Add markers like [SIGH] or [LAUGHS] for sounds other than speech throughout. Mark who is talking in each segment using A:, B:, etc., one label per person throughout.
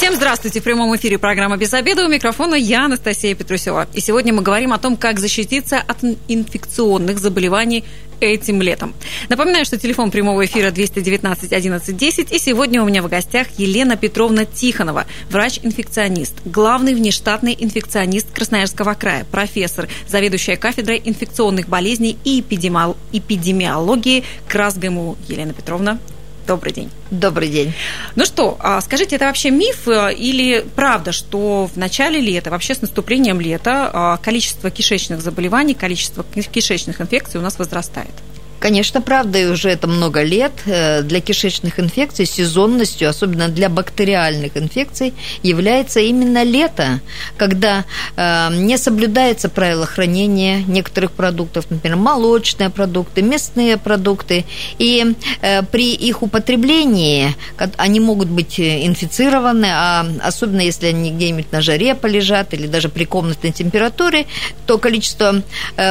A: Всем здравствуйте. В прямом эфире программа «Без обеда». У микрофона я, Анастасия Петрусева. И сегодня мы говорим о том, как защититься от инфекционных заболеваний этим летом. Напоминаю, что телефон прямого эфира 219 11 10. И сегодня у меня в гостях Елена Петровна Тихонова, врач-инфекционист, главный внештатный инфекционист Красноярского края, профессор, заведующая кафедрой инфекционных болезней и эпидемиологии КРАС-ГМУ. Елена Петровна, Добрый день.
B: Добрый день.
A: Ну что, а скажите, это вообще миф э, или правда, что в начале лета, вообще с наступлением лета, а, количество кишечных заболеваний, количество кишечных инфекций у нас возрастает?
B: Конечно, правда, и уже это много лет. Э, для кишечных инфекций сезонностью, особенно для бактериальных инфекций, является именно лето, когда э, не соблюдается правило хранения некоторых продуктов, например, молочные продукты, мясные продукты, и э, при их употреблении они могут быть инфицированы, а особенно если они где-нибудь на жаре полежат или даже при комнатной температуре, то количество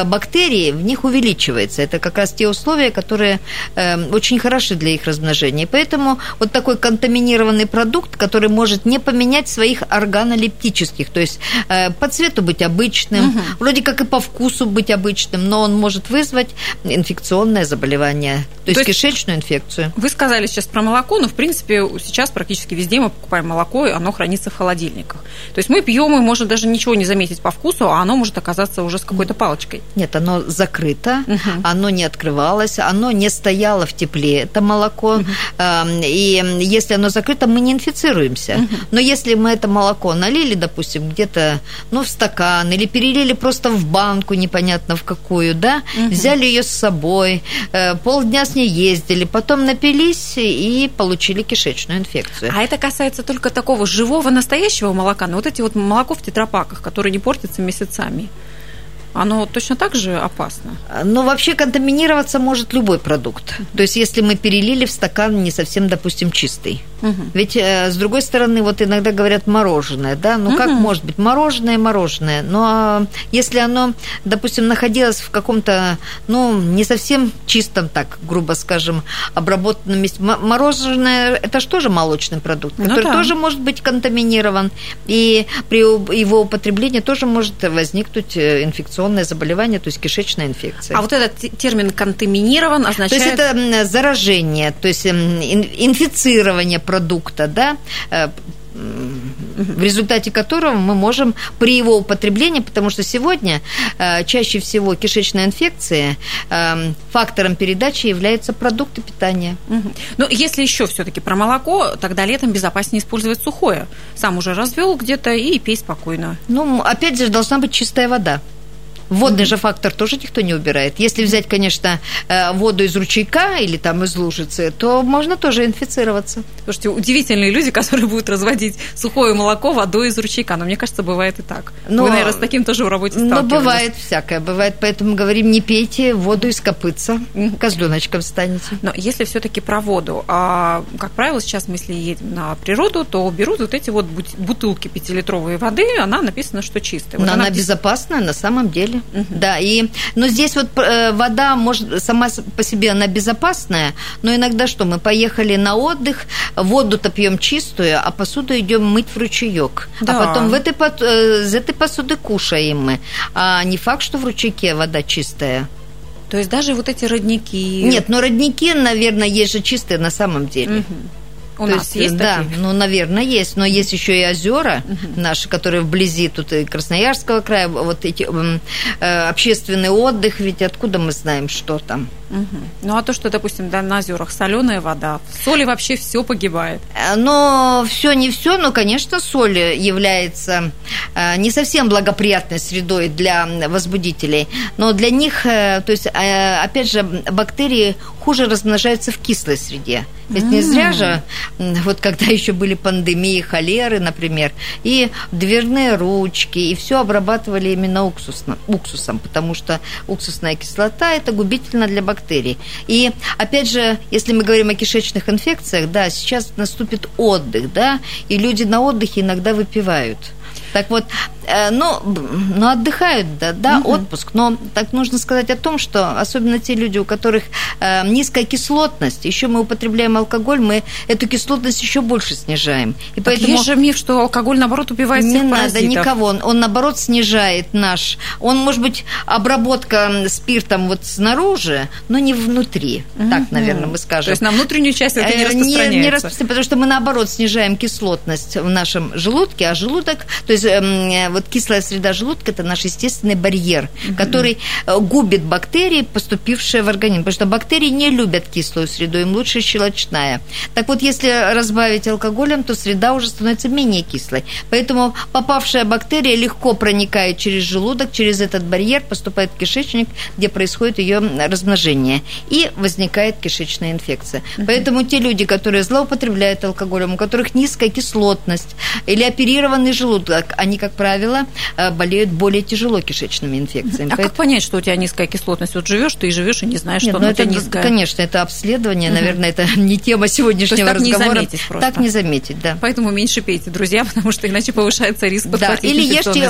B: бактерий в них увеличивается. Это как раз те условия, которые э, очень хороши для их размножения. поэтому вот такой контаминированный продукт, который может не поменять своих органолептических, то есть э, по цвету быть обычным, угу. вроде как и по вкусу быть обычным, но он может вызвать инфекционное заболевание, то, то есть, есть кишечную инфекцию.
A: Вы сказали сейчас про молоко, но в принципе сейчас практически везде мы покупаем молоко, и оно хранится в холодильниках. То есть мы пьем и можно даже ничего не заметить по вкусу, а оно может оказаться уже с какой-то палочкой.
B: Нет, оно закрыто, угу. оно не открывалось открывалось, оно не стояло в тепле, это молоко, угу. и если оно закрыто, мы не инфицируемся. Угу. Но если мы это молоко налили, допустим, где-то ну, в стакан или перелили просто в банку, непонятно в какую, да, угу. взяли ее с собой, э, полдня с ней ездили, потом напились и получили кишечную инфекцию.
A: А это касается только такого живого настоящего молока, но вот эти вот молоко в тетрапаках, которые не портятся месяцами оно точно так же опасно?
B: Ну, вообще контаминироваться может любой продукт. То есть, если мы перелили в стакан не совсем, допустим, чистый. Угу. Ведь, э, с другой стороны, вот иногда говорят мороженое, да? Ну, угу. как может быть? Мороженое, мороженое. Но а если оно, допустим, находилось в каком-то, ну, не совсем чистом, так, грубо скажем, обработанном месте. Мороженое – это же тоже молочный продукт, ну который ну, да. тоже может быть контаминирован. И при его употреблении тоже может возникнуть э, инфекционная инфекционное заболевание, то есть кишечная инфекция.
A: А вот этот термин контаминирован означает...
B: То есть это заражение, то есть инфицирование продукта, да, э, в результате которого мы можем при его употреблении, потому что сегодня э, чаще всего кишечная инфекция э, фактором передачи являются продукты питания.
A: Угу. Ну, если еще все-таки про молоко, тогда летом безопаснее использовать сухое. Сам уже развел где-то и пей спокойно.
B: Ну, опять же, должна быть чистая вода. Водный же фактор тоже никто не убирает. Если взять, конечно, э, воду из ручейка или там из лужицы, то можно тоже инфицироваться.
A: Слушайте, удивительные люди, [LAUGHS] которые будут разводить сухое молоко водой из ручейка. Но мне кажется, бывает и так. Но, Вы, наверное, с таким тоже в работе сталкивались.
B: Ну, бывает всякое. Бывает, поэтому говорим, не пейте воду из копытца. Козленочком станете.
A: Но если все-таки про воду, а, как правило, сейчас мы, если едем на природу, то берут вот эти вот бутылки пятилитровой воды, она написана, что чистая.
B: Но
A: вот
B: она, она безопасная на самом деле. Угу. Да, и, но здесь вот э, вода может сама по себе она безопасная, но иногда что, мы поехали на отдых, воду-то пьем чистую, а посуду идем мыть в ручеек. А да. А потом в этой, э, из этой посуды кушаем мы. А не факт, что в ручейке вода чистая.
A: То есть даже вот эти родники...
B: Нет, но родники, наверное, есть же чистые на самом деле. Угу.
A: У То нас есть, есть
B: да,
A: такие?
B: ну, наверное, есть, но есть еще и озера угу. наши, которые вблизи тут и Красноярского края, вот эти э, общественный отдых, ведь откуда мы знаем, что там?
A: Угу. Ну а то, что, допустим, да, на озерах соленая вода, в соли вообще все погибает.
B: Э, но все не все, но, конечно, соль является э, не совсем благоприятной средой для возбудителей, но для них, э, то есть, опять же, бактерии хуже размножаются в кислой среде. Ведь не зря же, вот когда еще были пандемии холеры, например, и дверные ручки, и все обрабатывали именно уксусом, уксусом, потому что уксусная кислота – это губительно для бактерий бактерий. И опять же, если мы говорим о кишечных инфекциях, да, сейчас наступит отдых, да, и люди на отдыхе иногда выпивают. Так вот, э, ну, ну отдыхают, да, да угу. отпуск, но так нужно сказать о том, что особенно те люди, у которых э, низкая кислотность, еще мы употребляем алкоголь, мы эту кислотность еще больше снижаем.
A: И так поэтому есть же миф, что алкоголь наоборот убивает
B: всех Не надо никого, он, он наоборот снижает наш, он может быть обработка спиртом вот снаружи, но не внутри, угу. так, наверное, мы скажем. То
A: есть на внутреннюю часть это не распространяется?
B: Не, не распространяется, потому что мы наоборот снижаем кислотность в нашем желудке, а желудок, то есть э, вот кислая среда желудка – это наш естественный барьер, угу. который э, губит бактерии, поступившие в организм, потому что бактерии не любят кислую среду, им лучше щелочная. Так вот, если разбавить алкоголем, то среда уже становится менее кислой. Поэтому попавшая бактерия легко проникает через желудок, через этот барьер, поступает в кишечник, где происходит ее размножение, и возникает кишечная инфекция. Угу. Поэтому те люди, которые злоупотребляют алкоголем, у которых низкая кислотность или оперированный желудок, они, как правило, э, болеют более тяжело кишечными инфекциями.
A: А Поэтому... как понять, что у тебя низкая кислотность? Вот живешь ты и живешь и не знаешь, Нет, что ну
B: это, у тебя низкая. Конечно, это обследование, угу. наверное, это не тема сегодняшнего так разговора.
A: Не заметить просто.
B: Так не заметить, да.
A: Поэтому меньше пейте, друзья, [LAUGHS] потому что иначе повышается риск
B: да. Или ешьте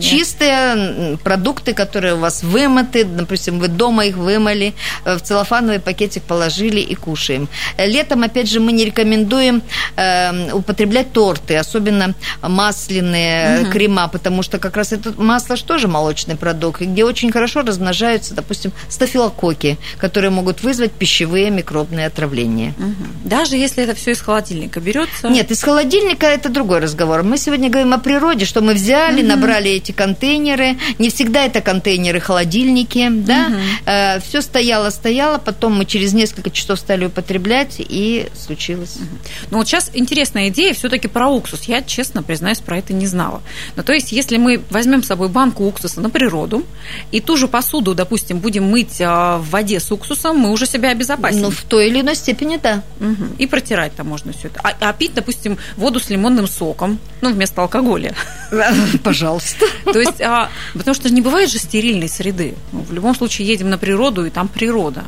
B: чистые продукты, которые у вас вымыты, допустим, вы дома их вымыли, э, в целлофановый пакетик положили и кушаем. Летом, опять же, мы не рекомендуем э, употреблять торты, особенно масляные угу. крема, потому что как раз это масло же молочный продукт, где очень хорошо размножаются, допустим, стафилококки, которые могут вызвать пищевые микробные отравления.
A: Угу. Даже если это все из холодильника берется?
B: Нет, из холодильника это другой разговор. Мы сегодня говорим о природе, что мы взяли, угу. набрали эти контейнеры. Не всегда это контейнеры, холодильники, да. Угу. Э, все стояло, стояло, потом мы через несколько часов стали употреблять, и случилось. Угу.
A: Ну вот сейчас интересная идея все-таки про уксус. Я, честно признаюсь, про это не знала. Ну, то есть, если мы возьмем с собой банку уксуса на природу и ту же посуду, допустим, будем мыть а, в воде с уксусом, мы уже себя обезопасим.
B: Ну, в той или иной степени, да.
A: Угу. И протирать там можно все это. А, а пить, допустим, воду с лимонным соком, ну, вместо алкоголя. [LAUGHS]
B: Пожалуйста.
A: То есть, а, потому что не бывает же стерильной среды. Ну, в любом случае едем на природу, и там природа.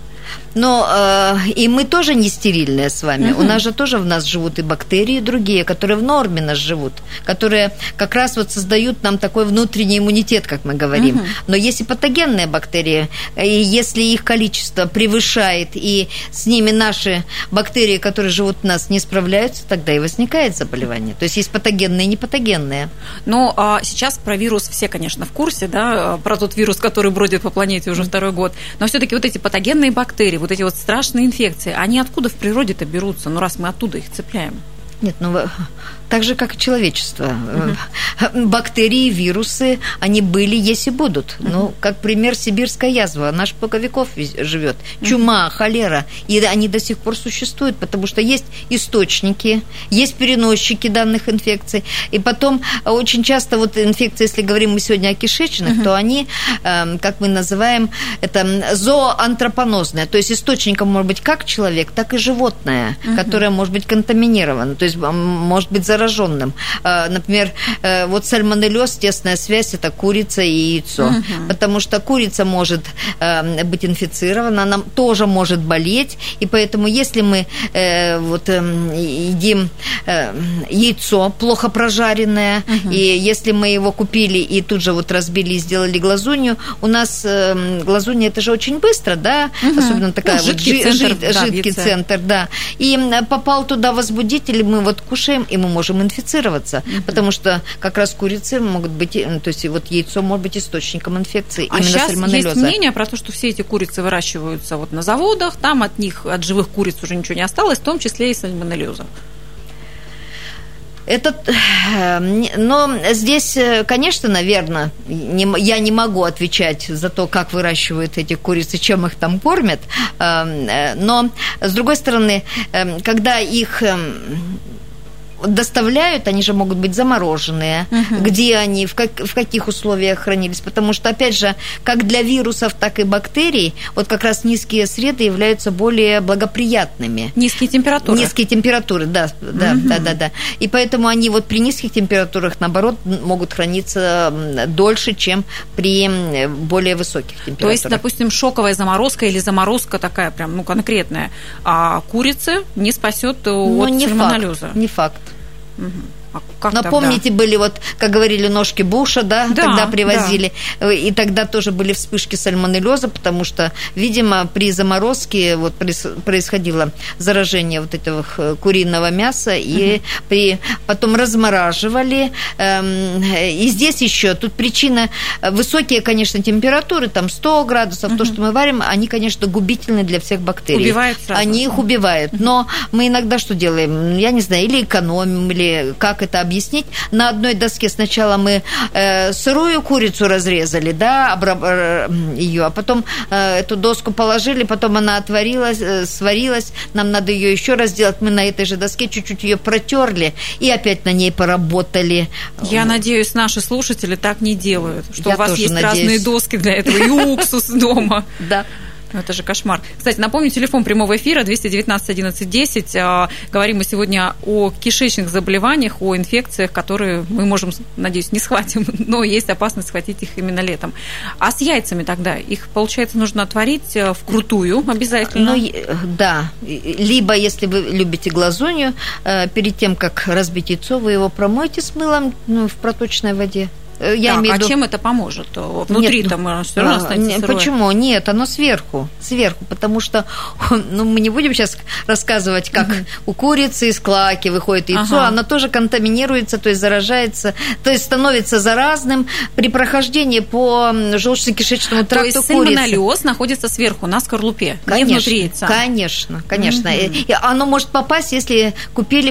B: Но э, и мы тоже не стерильные с вами. Угу. У нас же тоже в нас живут и бактерии другие, которые в норме нас живут, которые как раз вот создают нам такой внутренний иммунитет, как мы говорим. Угу. Но есть и патогенные бактерии, и если их количество превышает, и с ними наши бактерии, которые живут в нас, не справляются, тогда и возникает заболевание. То есть есть патогенные и непатогенные.
A: Но а, сейчас про вирус все, конечно, в курсе, да, про тот вирус, который бродит по планете уже второй год. Но все-таки вот эти патогенные бактерии, вот эти вот страшные инфекции, они откуда в природе-то берутся, ну раз мы оттуда их цепляем?
B: Нет, ну так же, как и человечество. Угу. Бактерии, вирусы, они были, есть и будут. Угу. Ну, как пример, сибирская язва, она же много веков живет. Чума, холера, и они до сих пор существуют, потому что есть источники, есть переносчики данных инфекций. И потом очень часто вот инфекции, если говорим мы сегодня о кишечных, угу. то они, эм, как мы называем, это зооантропонозные. То есть источником может быть как человек, так и животное, угу. которое может быть контаминировано. То есть может быть заражено зараженным. А, например, э, вот сальмонеллез, тесная связь – это курица и яйцо. Угу. Потому что курица может э, быть инфицирована, она тоже может болеть. И поэтому, если мы э, вот едим яйцо плохо прожаренное, угу. и если мы его купили и тут же вот разбили и сделали глазунью, у нас глазунья – это же очень быстро, да?
A: Угу. Особенно такая ну, вот жидкий, жид, центр,
B: жид, да, жидкий центр, да. И попал туда возбудитель, мы вот кушаем, и мы можем можем инфицироваться, mm-hmm. потому что как раз курицы могут быть, э, то есть вот яйцо может быть источником инфекции
A: а
B: именно
A: сейчас
B: сальмонеллеза.
A: есть мнение про то, что все эти курицы выращиваются вот на заводах, там от них, от живых куриц уже ничего не осталось, в том числе и сальмонеллеза.
B: Это, э, но здесь, э, конечно, наверное, не, я не могу отвечать за то, как выращивают эти курицы, чем их там кормят. Но, с другой стороны, когда их доставляют, они же могут быть замороженные, угу. где они, в, как, в каких условиях хранились. Потому что, опять же, как для вирусов, так и бактерий, вот как раз низкие среды являются более благоприятными.
A: Низкие температуры.
B: Низкие температуры, да, да, угу. да, да, да. И поэтому они вот при низких температурах, наоборот, могут храниться дольше, чем при более высоких температурах. То
A: есть, допустим, шоковая заморозка или заморозка такая прям, ну, конкретная, а курицы не спасет ну, от
B: не
A: сальмонеллеза?
B: Факт, не факт. Mm-hmm.
A: Угу.
B: как Напомните, тогда? были вот, как говорили, ножки Буша, да, да тогда привозили. Да. И тогда тоже были вспышки сальмонеллеза, потому что, видимо, при заморозке вот происходило заражение вот этого куриного мяса, и угу. при потом размораживали. Эм, и здесь еще тут причина э, высокие, конечно, температуры, там 100 градусов, угу. то, что мы варим, они, конечно, губительны для всех бактерий.
A: Убивают сразу.
B: Они их убивают. Но мы иногда что делаем? Я не знаю, или экономим, или как это объяснить. На одной доске сначала мы э, сырую курицу разрезали, да, э, ее, а потом э, эту доску положили, потом она отварилась, э, сварилась, нам надо ее еще раз сделать. Мы на этой же доске чуть-чуть ее протерли и опять на ней поработали.
A: Я надеюсь, наши слушатели так не делают, что Я у вас есть надеюсь. разные доски для этого и уксус дома. [LAUGHS]
B: Да.
A: Ну, это же кошмар. Кстати, напомню, телефон прямого эфира 219 11 10. Говорим мы сегодня о кишечных заболеваниях, о инфекциях, которые мы можем, надеюсь, не схватим, [LAUGHS] но есть опасность схватить их именно летом. А с яйцами тогда? Их, получается, нужно отварить э, вкрутую обязательно?
B: Ну, да. Либо, если вы любите глазунью, э, перед тем, как разбить яйцо, вы его промойте с мылом ну, в проточной воде.
A: Э, я так, имею а виду... чем это поможет? Внутри там э, все равно останется
B: сырое. Почему? Нет, оно сверху. Сверху, потому что [LAUGHS] ну, мы не будем сейчас рассказывать, как угу. у курицы из клаки выходит яйцо, ага. оно тоже контаминируется, то есть заражается, то есть становится заразным при прохождении по желудочно-кишечному тракту
A: то есть сальмонеллез находится сверху, на скорлупе, конечно, не внутри яйца.
B: Конечно, конечно. Угу. И оно может попасть, если купили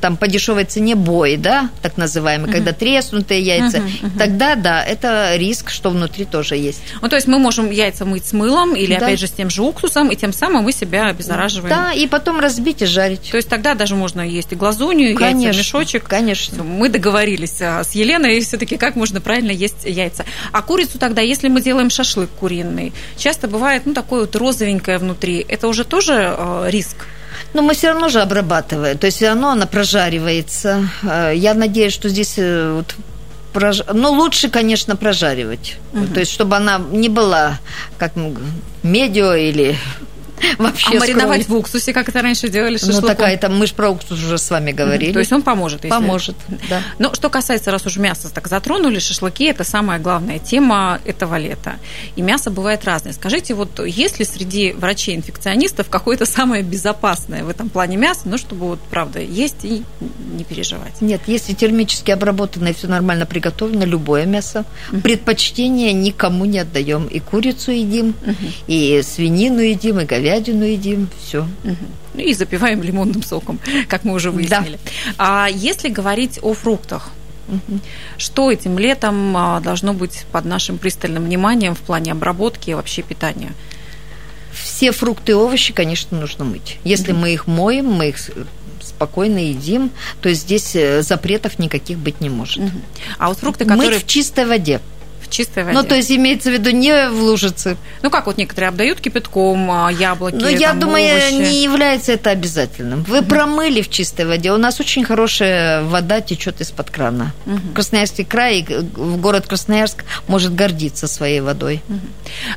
B: там по дешевой цене бой, да, так называемый, угу. когда треснутые яйца, яйца, угу, угу. тогда да, это риск, что внутри тоже есть.
A: Ну, то есть мы можем яйца мыть с мылом или, да. опять же, с тем же уксусом, и тем самым мы себя обеззараживаем.
B: Да, и потом разбить и жарить.
A: То есть тогда даже можно есть и глазунью, конечно, яйца, мешочек.
B: Конечно.
A: Мы договорились а, с Еленой все-таки, как можно правильно есть яйца. А курицу тогда, если мы делаем шашлык куриный, часто бывает, ну, такое вот розовенькое внутри, это уже тоже э, риск?
B: Но мы все равно же обрабатываем, то есть все равно она прожаривается. Э, я надеюсь, что здесь э, вот прож... Ну, лучше, конечно, прожаривать. Угу. То есть, чтобы она не была как медио или [LAUGHS]
A: вообще. А мариновать в уксусе, как это раньше делали
B: шашлыком? Ну, такая там, мы же про уксус уже с вами говорили.
A: То есть он поможет, если...
B: Поможет, да.
A: Ну, что касается, раз уж мясо так затронули, шашлыки – это самая главная тема этого лета. И мясо бывает разное. Скажите, вот есть ли среди врачей-инфекционистов какое-то самое безопасное в этом плане мясо, ну, чтобы вот, правда, есть и не переживать?
B: Нет, если термически обработанное, все нормально приготовлено, любое мясо. Угу. Предпочтение никому не отдаем. И курицу едим, угу. и свинину едим, и говядину говядину едим, все.
A: Угу. И запиваем лимонным соком, как мы уже выяснили. Да. А если говорить о фруктах, Угу. Что этим летом а, должно быть под нашим пристальным вниманием в плане обработки и вообще питания?
B: Все фрукты и овощи, конечно, нужно мыть. Если угу. мы их моем, мы их спокойно едим, то есть здесь э, запретов никаких быть не может. Угу.
A: А вот фрукты, которые...
B: Мыть в чистой воде
A: в чистой воде.
B: Ну, то есть имеется в виду не в лужице.
A: Ну, как вот некоторые обдают кипятком а, яблоки, Ну,
B: я
A: там,
B: думаю,
A: овощи.
B: не является это обязательным. Вы угу. промыли в чистой воде. У нас очень хорошая вода течет из-под крана. Угу. Красноярский край, в город Красноярск может гордиться своей водой. Угу.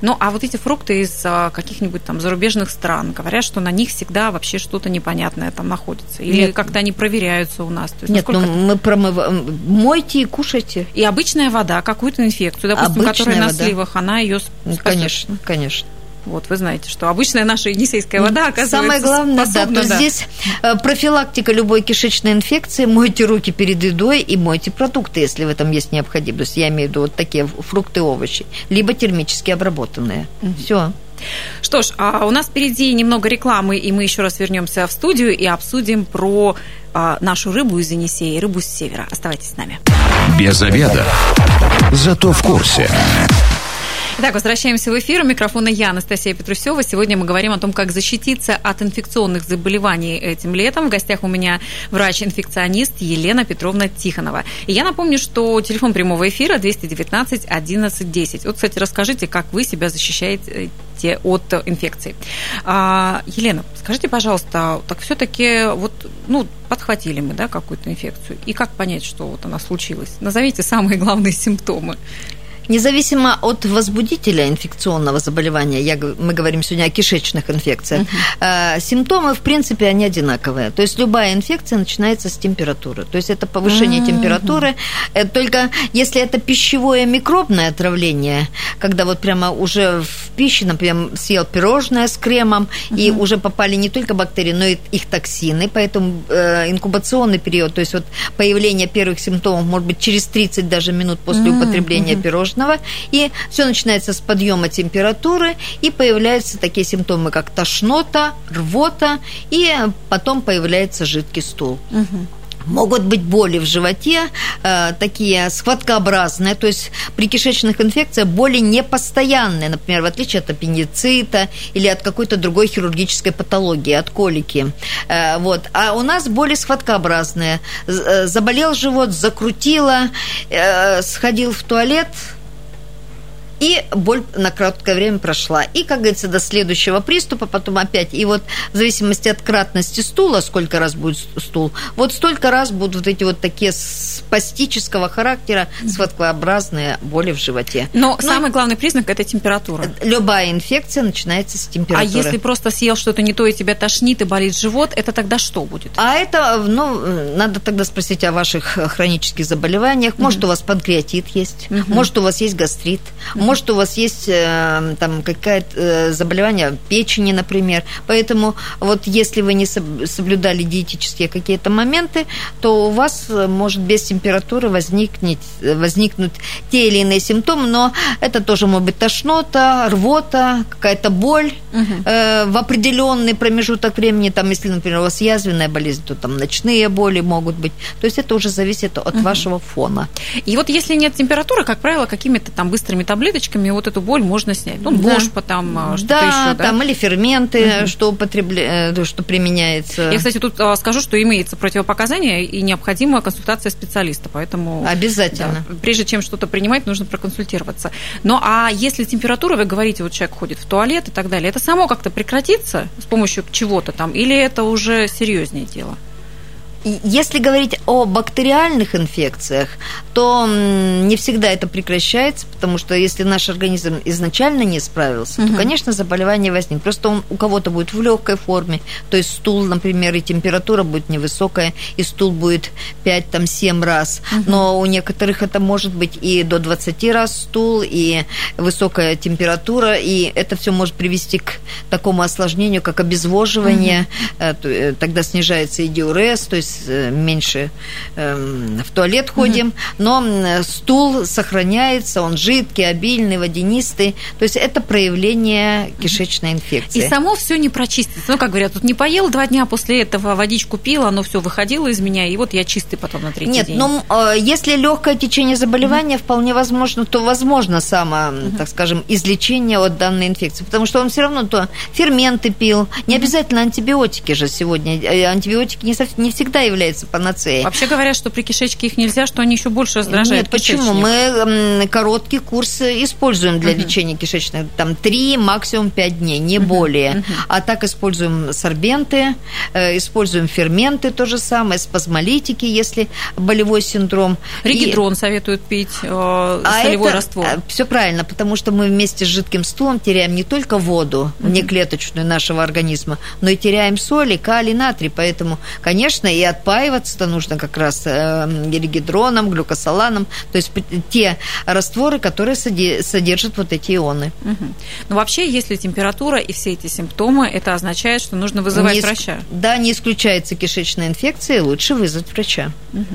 A: Ну, а вот эти фрукты из а, каких-нибудь там зарубежных стран, говорят, что на них всегда вообще что-то непонятное там находится. Или как-то они проверяются у нас. То
B: есть, Нет, ну мы промываем. Мойте и кушайте.
A: И обычная вода, какую-то инфекцию, допустим, Обычная которая вода. на сливах, она ее
B: ну, Конечно, конечно.
A: Вот вы знаете, что обычная наша енисейская вода оказывается
B: Самое главное, способна, да, то да. здесь э, профилактика любой кишечной инфекции, мойте руки перед едой и мойте продукты, если в этом есть необходимость. Я имею в виду вот такие фрукты, овощи, либо термически обработанные. Угу. Все.
A: Что ж, а у нас впереди немного рекламы, и мы еще раз вернемся в студию и обсудим про а, нашу рыбу из Енисея, рыбу с севера. Оставайтесь с нами.
C: Без обеда. Зато в курсе.
A: Итак, возвращаемся в эфир. У микрофона я, Анастасия Петрусева. Сегодня мы говорим о том, как защититься от инфекционных заболеваний этим летом. В гостях у меня врач-инфекционист Елена Петровна Тихонова. И я напомню, что телефон прямого эфира 219 11 10. Вот, кстати, расскажите, как вы себя защищаете от инфекций. А, Елена, скажите, пожалуйста, так все-таки вот, ну, подхватили мы, да, какую-то инфекцию, и как понять, что вот она случилась? Назовите самые главные симптомы.
B: Независимо от возбудителя инфекционного заболевания, я, мы говорим сегодня о кишечных инфекциях, uh-huh. симптомы, в принципе, они одинаковые. То есть любая инфекция начинается с температуры. То есть это повышение uh-huh. температуры. Э, только если это пищевое микробное отравление, когда вот прямо уже в пище, например, съел пирожное с кремом, uh-huh. и уже попали не только бактерии, но и их токсины, поэтому э, инкубационный период, то есть вот появление первых симптомов может быть через 30 даже минут после uh-huh. употребления uh-huh. пирожного, и все начинается с подъема температуры, и появляются такие симптомы, как тошнота, рвота, и потом появляется жидкий стул. Uh-huh. Могут быть боли в животе, э, такие схваткообразные, то есть при кишечных инфекциях боли непостоянные, например, в отличие от аппендицита или от какой-то другой хирургической патологии, от колики. Э, вот. А у нас боли схваткообразные. Э, заболел живот, закрутило, э, сходил в туалет – и боль на короткое время прошла. И, как говорится, до следующего приступа, потом опять. И вот в зависимости от кратности стула, сколько раз будет стул, вот столько раз будут вот эти вот такие спастического характера схваткообразные боли в животе.
A: Но ну, самый главный признак – это температура.
B: Любая инфекция начинается с температуры.
A: А если просто съел что-то не то, и тебя тошнит, и болит живот, это тогда что будет?
B: А это, ну, надо тогда спросить о ваших хронических заболеваниях. Может, mm-hmm. у вас панкреатит есть, mm-hmm. может, у вас есть гастрит, mm-hmm может, у вас есть э, там какое-то э, заболевание печени, например. Поэтому вот если вы не соблюдали диетические какие-то моменты, то у вас э, может без температуры возникнуть, возникнуть те или иные симптомы, но это тоже может быть тошнота, рвота, какая-то боль угу. э, в определенный промежуток времени. Там, если, например, у вас язвенная болезнь, то там ночные боли могут быть. То есть это уже зависит от угу. вашего фона.
A: И вот если нет температуры, как правило, какими-то там быстрыми таблетками таблеточками вот эту боль можно снять. Ну, да. ложь потом, а, что-то
B: да,
A: еще.
B: Да, там или ферменты, угу. что, употребля... Э, что применяется.
A: Я, кстати, тут а, скажу, что имеется противопоказание и необходима консультация специалиста, поэтому...
B: Обязательно.
A: Да, прежде чем что-то принимать, нужно проконсультироваться. Ну, а если температура, вы говорите, вот человек ходит в туалет и так далее, это само как-то прекратится с помощью чего-то там, или это уже серьезнее дело?
B: Если говорить о бактериальных инфекциях, то не всегда это прекращается, потому что если наш организм изначально не справился, угу. то, конечно, заболевание возникнет. Просто он у кого-то будет в легкой форме, то есть стул, например, и температура будет невысокая, и стул будет 5-7 раз. Угу. Но у некоторых это может быть и до 20 раз стул, и высокая температура, и это все может привести к такому осложнению, как обезвоживание, угу. тогда снижается и диурез, то есть меньше эм, в туалет ходим, но стул сохраняется, он жидкий, обильный, водянистый. То есть это проявление кишечной инфекции.
A: И само все не прочистится. Ну, как говорят, тут не поел два дня после этого, водичку пил, оно все выходило из меня, и вот я чистый потом на третий
B: Нет,
A: день.
B: Нет, ну, э, если легкое течение заболевания, mm-hmm. вполне возможно, то возможно само, mm-hmm. так скажем, излечение от данной инфекции, потому что он все равно то ферменты пил, не mm-hmm. обязательно антибиотики же сегодня, э, антибиотики не, не всегда всегда является панацеей.
A: Вообще говорят, что при кишечке их нельзя, что они еще больше раздражают
B: Нет, почему? Мы короткий курс используем для uh-huh. лечения кишечных, там 3, максимум 5 дней, не uh-huh. более. Uh-huh. А так используем сорбенты, э, используем ферменты, то же самое, спазмолитики, если болевой синдром.
A: Регидрон И... советуют пить, э, а солевой
B: это,
A: раствор.
B: Э, Все правильно, потому что мы вместе с жидким стулом теряем не только воду, внеклеточную нашего организма, но и теряем соли, калий, натрий. Поэтому, конечно, и отпаиваться-то нужно как раз гелигидроном, глюкосоланом, то есть те растворы, которые содержат вот эти ионы.
A: Угу. Ну, вообще, если температура и все эти симптомы, это означает, что нужно вызывать
B: не,
A: врача?
B: Да, не исключается кишечная инфекция, лучше вызвать врача.
A: Угу.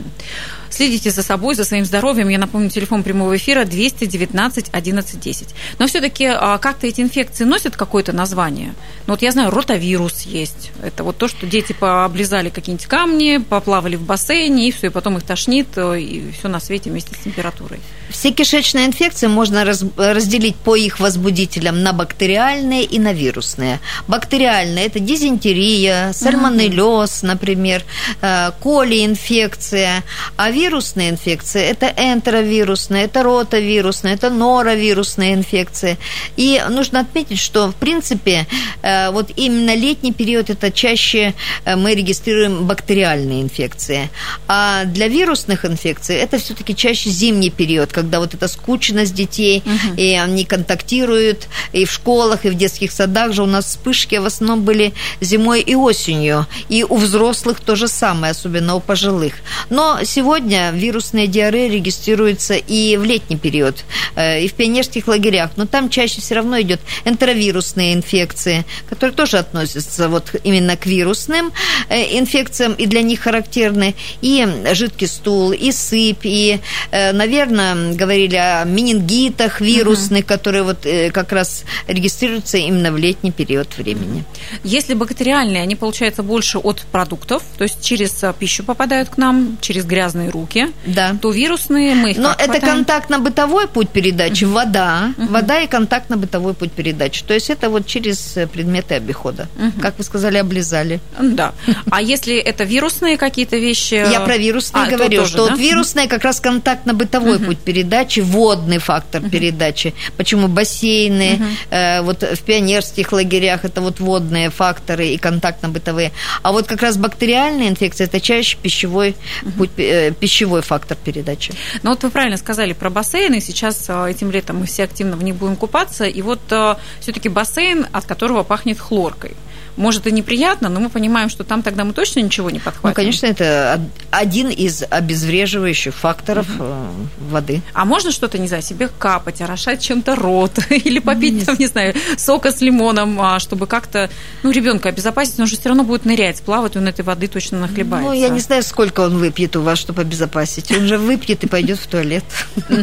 A: Следите за собой, за своим здоровьем. Я напомню, телефон прямого эфира 219 11 10. Но все-таки а, как-то эти инфекции носят какое-то название. Ну вот я знаю, ротавирус есть. Это вот то, что дети пооблизали какие-нибудь камни, поплавали в бассейне, и все, и потом их тошнит, э, и все на свете вместе с температурой.
B: Все кишечные инфекции можно раз, разделить по их возбудителям на бактериальные и на вирусные. Бактериальные – это дизентерия, сальмонеллез, например, э, колиинфекция, а вирусные вирусные инфекции, это энтеровирусные, это ротавирусные, это норовирусные инфекции. И нужно отметить, что, в принципе, э, вот именно летний период это чаще э, мы регистрируем бактериальные инфекции. А для вирусных инфекций это все-таки чаще зимний период, когда вот эта скучность детей, угу. и они контактируют и в школах, и в детских садах же у нас вспышки в основном были зимой и осенью. И у взрослых то же самое, особенно у пожилых. Но сегодня вирусная диарея регистрируется и в летний период, э, и в пионерских лагерях. Но там чаще все равно идет энтеровирусные инфекции, которые тоже относятся вот именно к вирусным э, инфекциям, и для них характерны и жидкий стул, и сыпь, и, э, наверное, говорили о менингитах вирусных, угу. которые вот как раз регистрируются именно в летний период времени.
A: Если бактериальные, они, получается, больше от продуктов, то есть через пищу попадают к нам, через грязные руки,
B: да.
A: то вирусные мы их
B: Но это контактно-бытовой путь передачи, вода, uh-huh. вода и контактно-бытовой путь передачи. То есть это вот через предметы обихода. Uh-huh. Как вы сказали, облизали.
A: Да. А если это вирусные какие-то вещи?
B: Я про вирусные а, говорю, тоже, что да? вот вирусные как раз контактно-бытовой путь передачи, водный фактор передачи. Почему бассейны, э, вот в пионерских лагерях это вот водные факторы и контактно-бытовые. А вот как раз бактериальные инфекции это чаще пищевой путь, э, пищевой фактор передачи.
A: Ну вот вы правильно сказали про бассейны. Сейчас э, этим летом мы все активно в них будем купаться. И вот э, все-таки бассейн, от которого пахнет хлоркой может и неприятно, но мы понимаем, что там тогда мы точно ничего не подхватим.
B: Ну, конечно, это один из обезвреживающих факторов угу. воды.
A: А можно что-то, не знаю, себе капать, орошать чем-то рот [LAUGHS] или попить, там, не знаю, сока с лимоном, а, чтобы как-то, ну, ребенка обезопасить, он же все равно будет нырять, плавать, он этой воды точно нахлебается.
B: Ну, я не знаю, сколько он выпьет у вас, чтобы обезопасить. Он же выпьет и пойдет в туалет. [LAUGHS]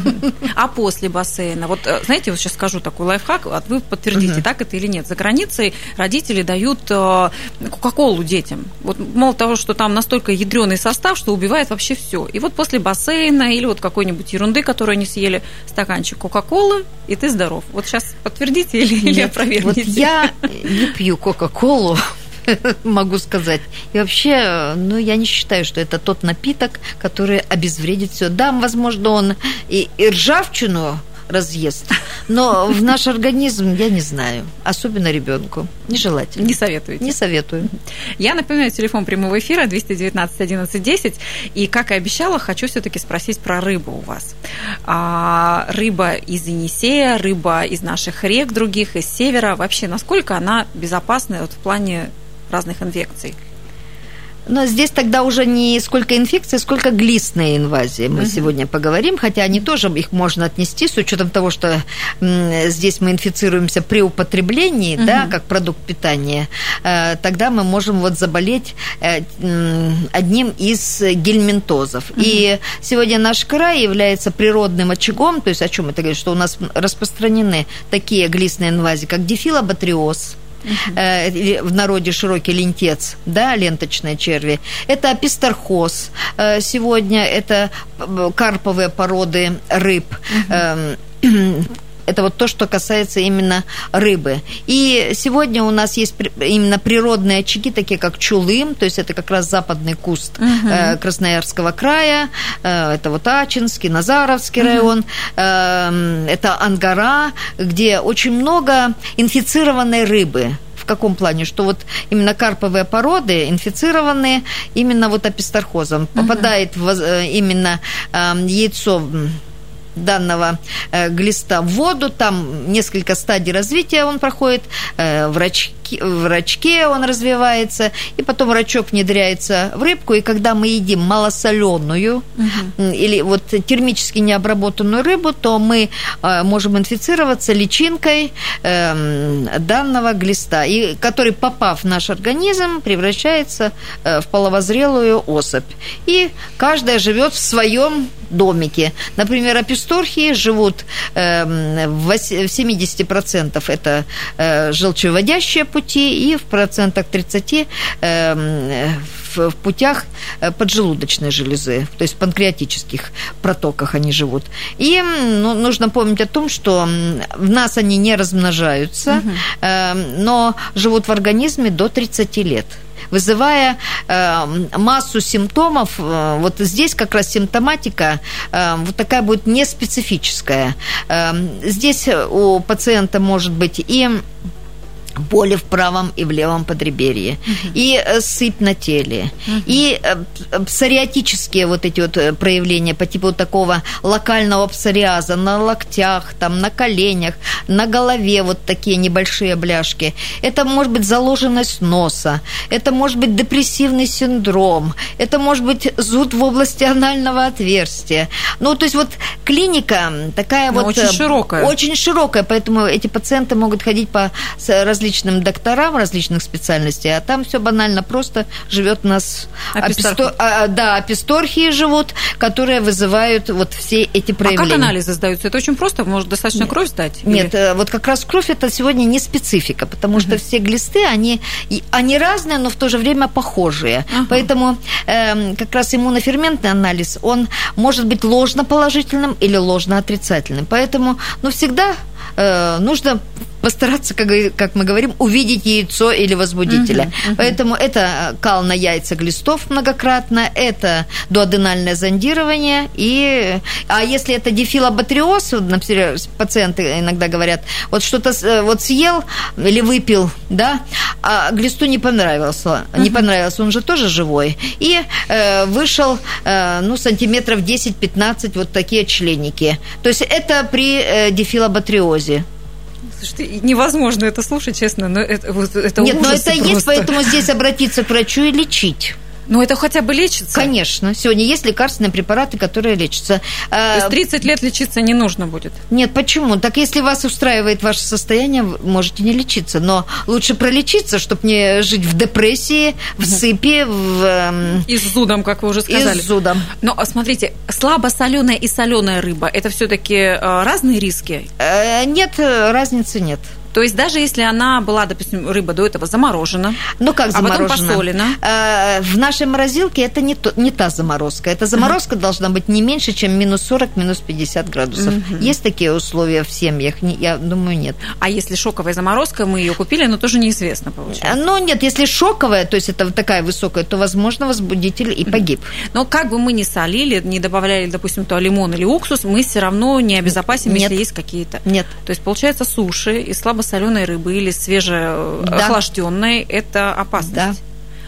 A: А после бассейна? Вот, э, знаете, вот сейчас скажу такой лайфхак, а вы подтвердите, так это или нет. За границей родители дают Кока-Колу детям. Вот мало того, что там настолько ядреный состав, что убивает вообще все. И вот после бассейна или вот какой-нибудь ерунды, которую они съели, стаканчик Кока-Колы, и ты здоров. Вот сейчас подтвердите или, Нет, или опровергните?
B: Вот я не пью Кока-Колу, [LAUGHS] могу сказать. И вообще, ну, я не считаю, что это тот напиток, который обезвредит все. Да, возможно, он и, и ржавчину разъест. Но в наш организм, я не знаю, особенно ребенку, нежелательно.
A: Не советуете?
B: Не советую.
A: Я напоминаю, телефон прямого эфира 219 11 10. И, как и обещала, хочу все-таки спросить про рыбу у вас. А, рыба из Енисея, рыба из наших рек других, из севера. Вообще, насколько она безопасна вот в плане разных инфекций?
B: Но здесь тогда уже не сколько инфекции, сколько глистные инвазии мы uh-huh. сегодня поговорим, хотя они тоже, их можно отнести с учетом того, что здесь мы инфицируемся при употреблении, uh-huh. да, как продукт питания, э, тогда мы можем вот заболеть э, одним из гельминтозов. Uh-huh. И сегодня наш край является природным очагом, то есть о чем это говорит, что у нас распространены такие глистные инвазии, как дифилобатриоз, uh-huh. в народе широкий лентец, да, ленточные черви. Это писторхоз. Э, сегодня это карповые породы рыб. Uh-huh это вот то, что касается именно рыбы. И сегодня у нас есть именно природные очаги, такие как Чулым, то есть это как раз западный куст угу. Красноярского края, э, это вот Ачинский, Назаровский угу. район, эм, это Ангара, где очень много инфицированной рыбы в каком плане? Что вот именно карповые породы инфицированные именно вот апистархозом. Попадает в, э, именно эм, яйцо данного э, глиста в воду, там несколько стадий развития он проходит, э, в, рачке, в рачке он развивается, и потом рачок внедряется в рыбку, и когда мы едим малосоленую угу. или вот термически необработанную рыбу, то мы э, можем инфицироваться личинкой эм, данного глиста, и который, попав в наш организм, превращается в половозрелую особь. И каждая живет в своем домике. Например, аписторхии живут э, в 70% это э, желчевыводящие пути и в процентах 30 э, в путях поджелудочной железы, то есть в панкреатических протоках они живут. И ну, нужно помнить о том, что в нас они не размножаются, угу. но живут в организме до 30 лет. вызывая массу симптомов. Вот здесь как раз симптоматика вот такая будет неспецифическая. Здесь у пациента может быть и боли в правом и в левом подреберье, угу. и э, сыпь на теле, угу. и э, псориатические вот эти вот э, проявления по типу такого локального псориаза на локтях, там, на коленях, на голове вот такие небольшие бляшки. Это может быть заложенность носа, это может быть депрессивный синдром, это может быть зуд в области анального отверстия. Ну, то есть вот клиника такая Но
A: вот... Очень широкая.
B: Очень широкая, поэтому эти пациенты могут ходить по различным различным докторам различных специальностей, а там все банально просто живет у нас аписто... а, да, аписторхии живут, которые вызывают вот все эти проявления.
A: А как анализы сдаются? Это очень просто, может достаточно кровь сдать?
B: Нет, или... Э, вот как раз кровь это сегодня не специфика, потому угу. что все глисты, они, они разные, но в то же время похожие. Ага. Поэтому э, как раз иммуноферментный анализ, он может быть ложно положительным или ложно отрицательным. Поэтому, ну, всегда э, нужно постараться, как, как мы говорим, увидеть яйцо или возбудителя. Uh-huh, uh-huh. Поэтому это кал на яйца глистов многократно, это дуоденальное зондирование, и, а если это дифилобатриоз, например, пациенты иногда говорят, вот что-то вот съел или выпил, да, а глисту не понравилось, uh-huh. не понравилось, он же тоже живой, и э, вышел, э, ну, сантиметров 10-15 вот такие членики. То есть это при э, дифилобатриозе.
A: Слушайте, невозможно это слушать, честно, но это, вот, это
B: Нет, но это
A: просто.
B: есть, поэтому здесь обратиться к врачу и лечить.
A: Но это хотя бы лечится?
B: Конечно. Сегодня есть лекарственные препараты, которые лечатся.
A: То есть 30 лет лечиться не нужно будет?
B: Нет, почему? Так если вас устраивает ваше состояние, можете не лечиться. Но лучше пролечиться, чтобы не жить в депрессии, в сыпи, в...
A: Эм, и с зудом, как вы уже сказали.
B: И с зудом.
A: Но а смотрите, слабо соленая и соленая рыба – это все-таки э, разные риски?
B: Э, нет, разницы нет.
A: То есть даже если она была, допустим, рыба до этого заморожена,
B: ну как заморожена?
A: а потом посолена.
B: Э, в нашей морозилке это не, то, не та заморозка. Эта заморозка uh-huh. должна быть не меньше, чем минус 40, минус 50 градусов. Uh-huh. Есть такие условия в семьях? Не, я думаю, нет.
A: А если шоковая заморозка, мы ее купили, но тоже неизвестно, получается.
B: Ну нет, если шоковая, то есть это такая высокая, то, возможно, возбудитель и погиб.
A: Но как бы мы ни солили, не добавляли, допустим, то лимон или уксус, мы все равно не обезопасим, нет. если есть какие-то.
B: Нет.
A: То есть получается суши и слабо слабосоленой рыбы или свежеохлажденной, да. это опасность. Да.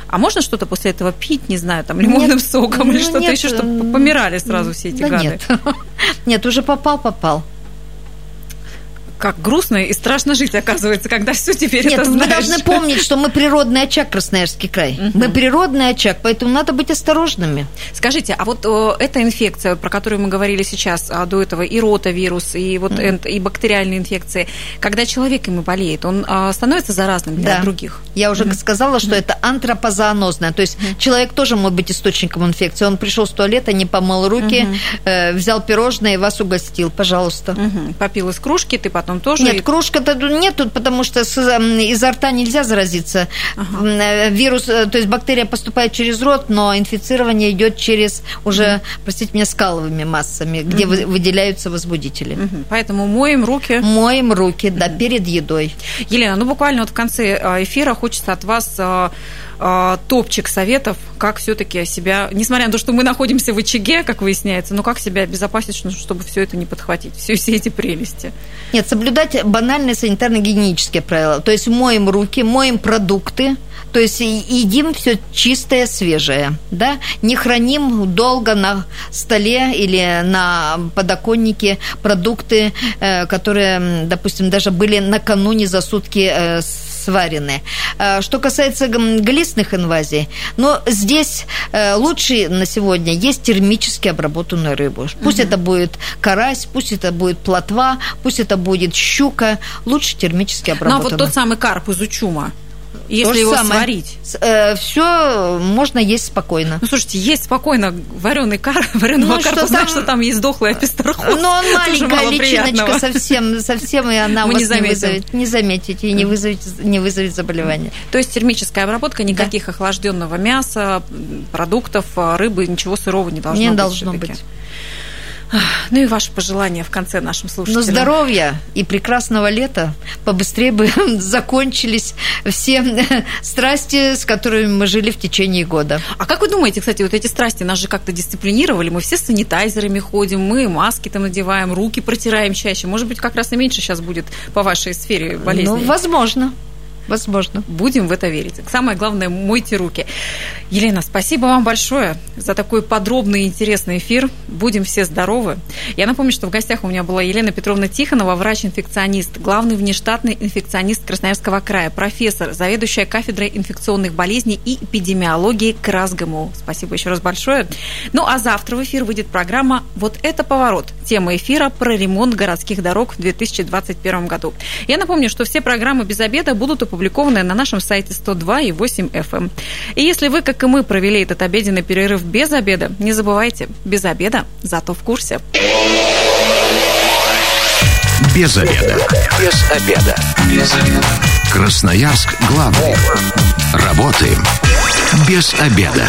A: А можно что-то после этого пить, не знаю, там лимонным нет, соком ну, или что-то еще, чтобы помирали сразу все эти
B: да
A: гады?
B: Нет. [LAUGHS] нет, уже попал, попал
A: как грустно и страшно жить, оказывается, когда все теперь
B: Нет,
A: это
B: знаешь. мы должны помнить, что мы природный очаг, Красноярский край. Угу. Мы природный очаг, поэтому надо быть осторожными.
A: Скажите, а вот о, эта инфекция, про которую мы говорили сейчас а, до этого, и ротавирус, и вот угу. и бактериальные инфекции, когда человек ими болеет, он а, становится заразным для
B: да.
A: других?
B: Я уже угу. сказала, что угу. это антропозоонозное, то есть угу. человек тоже может быть источником инфекции. Он пришел с туалета, не помыл руки, угу. э, взял пирожное и вас угостил, пожалуйста.
A: Угу. Попил из кружки, ты потом тоже?
B: Нет, кружка-то нет тут, потому что изо рта нельзя заразиться. Ага. Э, вирус, э, то есть бактерия поступает через рот, но инфицирование идет через уже, угу. простите меня, скаловыми массами, где угу. выделяются возбудители.
A: Угу. Поэтому моем руки.
B: Моем руки, да, перед едой.
A: Елена, ну буквально вот в конце э, эфира хочется от вас топчик советов, как все-таки себя, несмотря на то, что мы находимся в очаге, как выясняется, но как себя обезопасить, чтобы все это не подхватить, все, все эти прелести.
B: Нет, соблюдать банальные санитарно-гигиенические правила. То есть моем руки, моем продукты, то есть едим все чистое, свежее, да, не храним долго на столе или на подоконнике продукты, э, которые, допустим, даже были накануне за сутки э, сварены. Э, что касается глистных инвазий, но здесь лучше на сегодня есть термически обработанную рыбу. Пусть угу. это будет карась, пусть это будет плотва, пусть это будет щука, лучше термически обработанную.
A: Ну а вот тот самый карп из учума, если его самое. сварить.
B: Э, все можно есть спокойно.
A: Ну, слушайте, есть спокойно вареный кар, [LAUGHS] вареного ну, что знаешь, что там есть дохлый апистрахоз.
B: Ну, он [LAUGHS] маленькая личиночка совсем, совсем, и она Мы вас не, не вызовет, не заметите, и не вызовет, не вызовет заболевания.
A: То есть термическая обработка, никаких да. охлажденного мяса, продуктов, рыбы, ничего сырого не должно
B: не
A: быть.
B: Не должно быть.
A: Ну и ваши пожелания в конце нашим слушателям.
B: Ну, здоровья и прекрасного лета. Побыстрее бы [LAUGHS] закончились все [LAUGHS] страсти, с которыми мы жили в течение года.
A: А как вы думаете, кстати, вот эти страсти нас же как-то дисциплинировали? Мы все с санитайзерами ходим, мы маски там надеваем, руки протираем чаще. Может быть, как раз и меньше сейчас будет по вашей сфере болезни?
B: Ну, возможно. Возможно.
A: Будем в это верить. Самое главное, мойте руки. Елена, спасибо вам большое за такой подробный и интересный эфир. Будем все здоровы. Я напомню, что в гостях у меня была Елена Петровна Тихонова, врач-инфекционист, главный внештатный инфекционист Красноярского края, профессор, заведующая кафедрой инфекционных болезней и эпидемиологии КРАС-ГМУ. Спасибо еще раз большое. Ну, а завтра в эфир выйдет программа «Вот это поворот». Тема эфира про ремонт городских дорог в 2021 году. Я напомню, что все программы без обеда будут опубликованные на нашем сайте 102 и 8 FM. Эм. И если вы, как и мы, провели этот обеденный перерыв без обеда, не забывайте, без обеда, зато в курсе.
C: Без обеда. Без обеда. Без обеда. Красноярск главный. Работаем без обеда.